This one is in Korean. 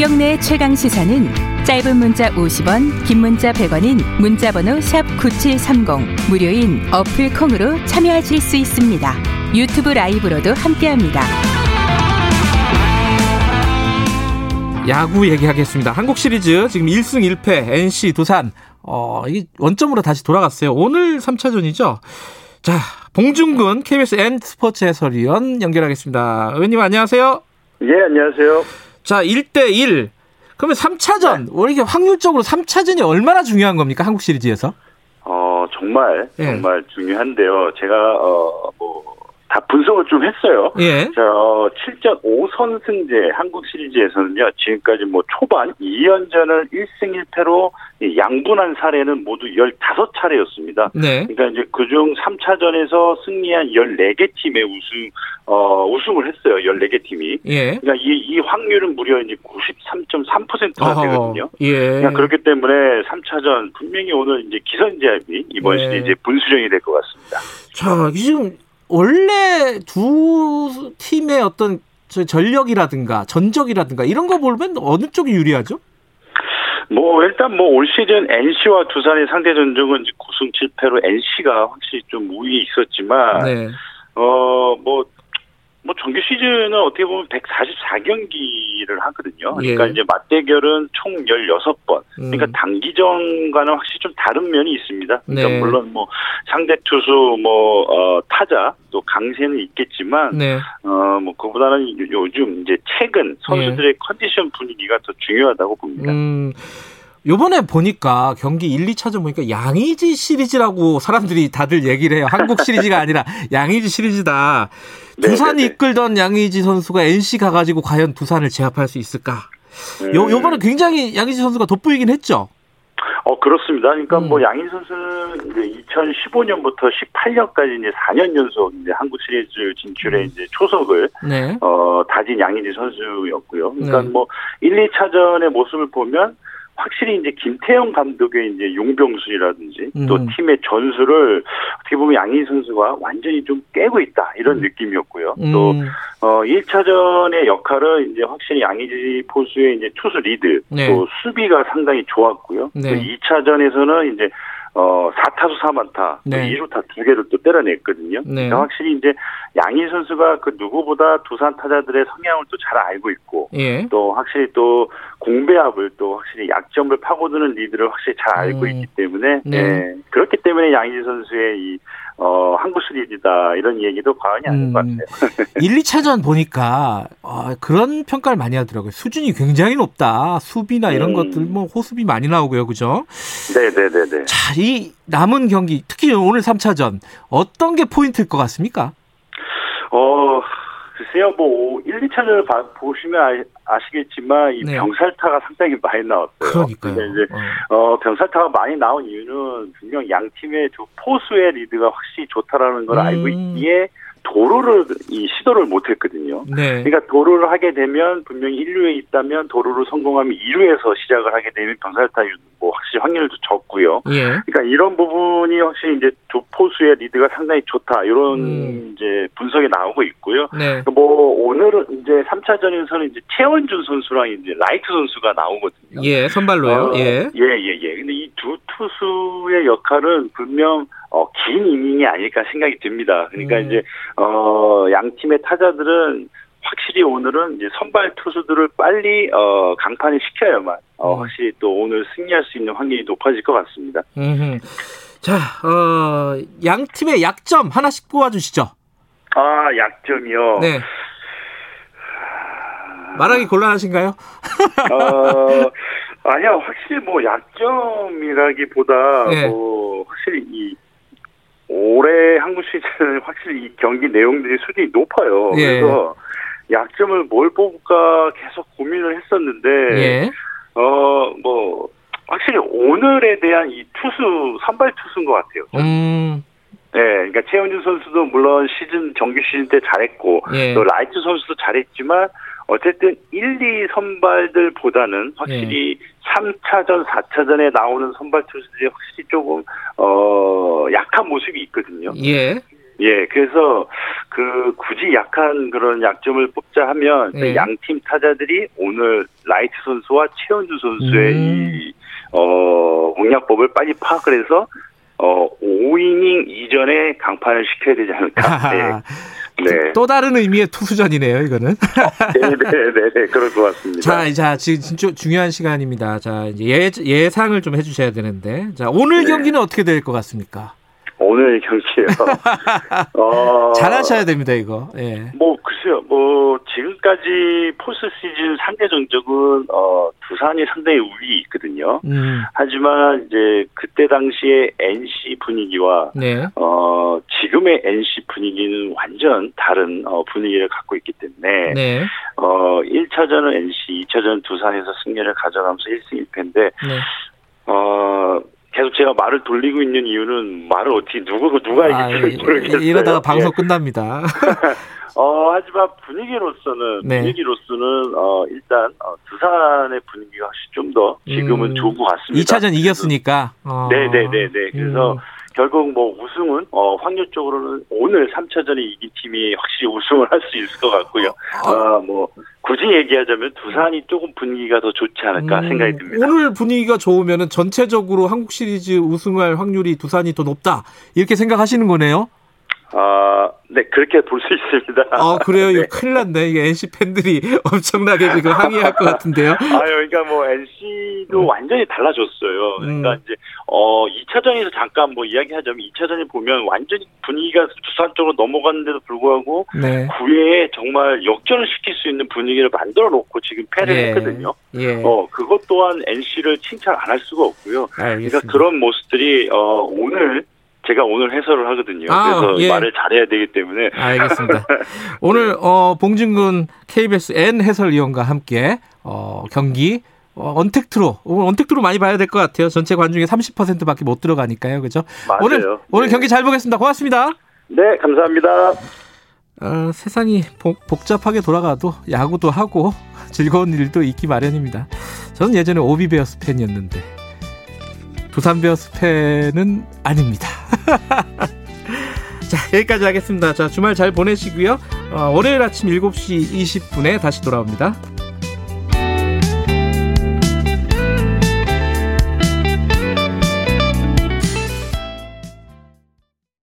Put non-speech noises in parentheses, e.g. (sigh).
김경래의 최강 시사는 짧은 문자 50원, 긴 문자 100원인 문자번호 샵9730 무료인 어플 콩으로 참여하실 수 있습니다. 유튜브 라이브로도 함께합니다. 야구 얘기하겠습니다. 한국 시리즈 지금 1승 1패 NC 두산 어, 이 원점으로 다시 돌아갔어요. 오늘 3차전이죠. 자, 봉중근 KBS N 스포츠 해설위원 연결하겠습니다. 의원님 안녕하세요. 예, 안녕하세요. 자, 1대1. 그러면 3차전, 네. 이렇게 확률적으로 3차전이 얼마나 중요한 겁니까? 한국 시리즈에서? 어, 정말, 예. 정말 중요한데요. 제가, 어, 뭐, 다 분석을 좀 했어요. 예. 자, 어, 7전 5선승제 한국 시리즈에서는요, 지금까지 뭐 초반 2연전을 1승 1패로 양분한 사례는 모두 15차례였습니다. 네. 그러니까 이제 그중 3차전에서 승리한 14개 팀의 우승, 어, 우승을 했어요. 14개 팀이. 예. 그러니까 이, 이 확률은 무려 이제 93.3%가 되거든요. 예. 그러니까 그렇기 때문에 3차전 분명히 오늘 이제 기선제압이 이번 네. 시리즈의 분수령이 될 것 같습니다. 자, 지금 원래 두 팀의 어떤 전력이라든가 전적이라든가 이런 거 보면 어느 쪽이 유리하죠? 뭐 일단 뭐 올 시즌 NC와 두산의 상대 전적은 9승 7패로 NC가 확실히 좀 우위에 있었지만 네. 어뭐 뭐 정규 시즌은 어떻게 보면 144경기를 하거든요. 그러니까 예. 이제 맞대결은 총 16번. 그러니까 음. 단기전과는 확실히 좀 다른 면이 있습니다. 그러니까 네. 물론 뭐 상대 투수 뭐 어, 타자 또 강세는 있겠지만 네. 어뭐 그보다는 요즘 이제 최근 선수들의 컨디션 분위기가 더 중요하다고 봅니다. 음. 요번에 보니까 경기 1, 2차전 보니까 양의지 시리즈라고 사람들이 다들 얘기를 해요. 한국 시리즈가 아니라 양의지 시리즈다. 두산이 네네네. 이끌던 양의지 선수가 NC 가가지고 과연 두산을 제압할 수 있을까? 요, 음. 요번에 굉장히 양의지 선수가 돋보이긴 했죠. 어 그렇습니다. 그러니까 음. 뭐 양희 선수는 이제 2015년부터 18년까지 이제 4년 연속 이제 한국 시리즈 진출에 음. 이제 초석을 네. 어 다진 양희지 선수였고요. 그러니까 네. 뭐 1, 2차전의 모습을 보면 확실히 이제 김태형 감독의 이제 용병술이라든지 또 음. 팀의 전술을 어떻게 보면 양의지 선수가 완전히 좀 꿰고 있다 이런 느낌이었고요. 또 음. 어, 1차전의 역할은 이제 확실히 양의지 포수의 이제 투수 리드, 네. 또 수비가 상당히 좋았고요. 네. 또 2차전에서는 이제 어, 4타수 4안타, 네. 2루타 두 개를 또 때려냈거든요. 네. 그러니까 확실히 이제 양의지 선수가 그 누구보다 두산 타자들의 성향을 또 잘 알고 있고, 예. 또 확실히 또 공배합을 또 확실히 약점을 파고드는 리드를 확실히 잘 알고 음. 있기 때문에 네. 예, 때문에 양희지 선수의 이 어, 한국 시리즈다 이런 얘기도 과언이 아닌 것 음. 같아요. (laughs) 1, 2차전 보니까 어, 그런 평가를 많이 하더라고요. 수준이 굉장히 높다. 수비나 이런 음. 것들 뭐 호수비 많이 나오고요. 그죠? 네 네 네 네. 자, 이 남은 경기 특히 오늘 3차전 어떤 게 포인트일 것 같습니까? 어, 글쎄요, 뭐, 1, 2차전을 봐, 보시면 아, 시겠지만이 네. 병살타가 상당히 많이 나왔어요. 그러니까요. 근데 이제, 어. 어, 병살타가 많이 나온 이유는 분명 양 팀의 두 포수의 리드가 확실히 좋다라는 걸 음. 알고 있기에 도루를, 이 시도를 못 했거든요. 네. 그러니까 도루를 하게 되면 분명히 1루에 있다면 도루를 성공하면 2루에서 시작을 하게 되면 병살타 뭐 확실히 확률도 적고요. 예. 그러니까 이런 부분이 확실히 이제 두 포수의 리드가 상당히 좋다 이런 음. 이제 분석이 나오고 있고요. 네. 뭐 오늘은 이제 3차전에서는 이제 최원준 선수랑 이제 라이트 선수가 나오거든요. 예, 선발로요. 어, 예. 예, 예, 예. 근데 이 두 투수의 역할은 분명 어, 긴 이닝이 아닐까 생각이 듭니다. 그러니까 음. 이제 어, 양 팀의 타자들은 확실히 오늘은 이제 선발 투수들을 빨리 어, 강판을 시켜야만 어, 음. 확실히 또 오늘 승리할 수 있는 확률이 높아질 것 같습니다. 음흠. 자, 어, 양 팀의 약점 하나씩 뽑아주시죠. 아 약점이요. 네. 말하기 곤란하신가요? 어, (laughs) 아니야 확실히 뭐 약점이라기보다 네. 뭐 확실히 이 올해 한국 시리즈는 확실히 이 경기 내용들이 수준이 높아요. 예. 그래서 약점을 뭘 뽑을까 계속 고민을 했었는데 예. 어 뭐 확실히 오늘에 대한 이 투수 선발 투수인 것 같아요. 음, 네, 그러니까 최원준 선수도 물론 시즌 정규 시즌 때 잘했고 예. 또 라이트 선수도 잘했지만 어쨌든 1, 2 선발들보다는 확실히 예. 3차전, 4차전에 나오는 선발 투수들이 확실히 조금 어 약한 모습이 있거든요. 예. 예, 그래서 그 굳이 약한 그런 약점을 뽑자 하면 예. 양팀 타자들이 오늘 라이트 선수와 최원주 선수의 음. 이 어, 공략법을 빨리 파악을 해서 어, 5이닝 이전에 강판을 시켜야 되지 않을까. (laughs) 네. 네. 또 다른 의미의 투수전이네요, 이거는. (laughs) 네, 네, 네, 네, 그럴 것 같습니다. 자, 자, 지금 진짜 중요한 시간입니다. 자, 이제 예, 예상을 좀 해주셔야 되는데. 자, 오늘 네. 경기는 어떻게 될 것 같습니까? 오늘 경기요. (laughs) 어, 잘하셔야 됩니다, 이거. 예. 뭐 글쎄요, 뭐 지금까지 포스 시즌 상대 전적은 어 두산이 상당히 우위 있거든요. 음, 하지만 이제 그때 당시에 NC 분위기와 네. 어 지금의 NC 분위기는 완전 다른 어 분위기를 갖고 있기 때문에 네. 어 1차전은 NC, 2차전 두산에서 승리를 가져가면서 1승 1패인데 네. 제가 말을 돌리고 있는 이유는 말을 어떻게 누구 누가 아, 이길지 이- 모르겠어요. 이러다가 예. 방송 끝납니다. (laughs) 어, 하지만 분위기로서는, 네. 분위기로서는, 어, 일단, 어, 두산의 분위기가 훨씬 좀더 지금은 음, 좋은 것 같습니다. 2차전 이겼으니까. 어. 네 네 네 네. 그래서 음. 결국 뭐 우승은, 어, 확률적으로는 오늘 3차전에 이긴 팀이 확실히 (laughs) 우승을 할 수 있을 것 같고요. 어, 뭐, 굳이 얘기하자면 두산이 조금 분위기가 더 좋지 않을까 음, 생각이 듭니다. 오늘 분위기가 좋으면 전체적으로 한국 시리즈 우승할 확률이 두산이 더 높다. 이렇게 생각하시는 거네요. 아, 네, 그렇게 볼 수 (laughs) 있습니다. 아, 그래요? 이거 네. 큰일 났네. 이게 NC 팬들이 (laughs) 엄청나게 지금 (laughs) 항의할 것 같은데요. 아, 그러니까 뭐 NC도 완전히 달라졌어요. 그러니까 음. 이제 어 2차전에서 잠깐 뭐 이야기하자면 2차전에 보면 완전히 분위기가 두산 쪽으로 넘어갔는데도 불구하고 네. 9회에 정말 역전을 시킬 수 있는 분위기를 만들어 놓고 지금 패를 예. 했거든요. 예. 어 그것 또한 NC를 칭찬 안 할 수가 없고요. 그러니까 알겠습니다. 그런 모습들이 어 오늘 제가 오늘 해설을 하거든요. 아, 그래서 예. 말을 잘해야 되기 때문에 알겠습니다. (laughs) 오늘 어, 봉준근 KBS N 해설위원과 함께 어, 경기 어, 언택트로 오늘 언택트로 많이 봐야 될 것 같아요. 전체 관중의 30%밖에 못 들어가니까요. 그죠? 맞아요. 오늘 오늘 네. 경기 잘 보겠습니다. 고맙습니다. 네 감사합니다. 어, 세상이 복, 복잡하게 돌아가도 야구도 하고 (laughs) 즐거운 일도 있기 마련입니다. 저는 예전에 오비베어스 팬이었는데 두산 베어스 팬은 아닙니다. (laughs) 자 여기까지 하겠습니다. 자 주말 잘 보내시고요. 어, 월요일 아침 7시 20분에 다시 돌아옵니다.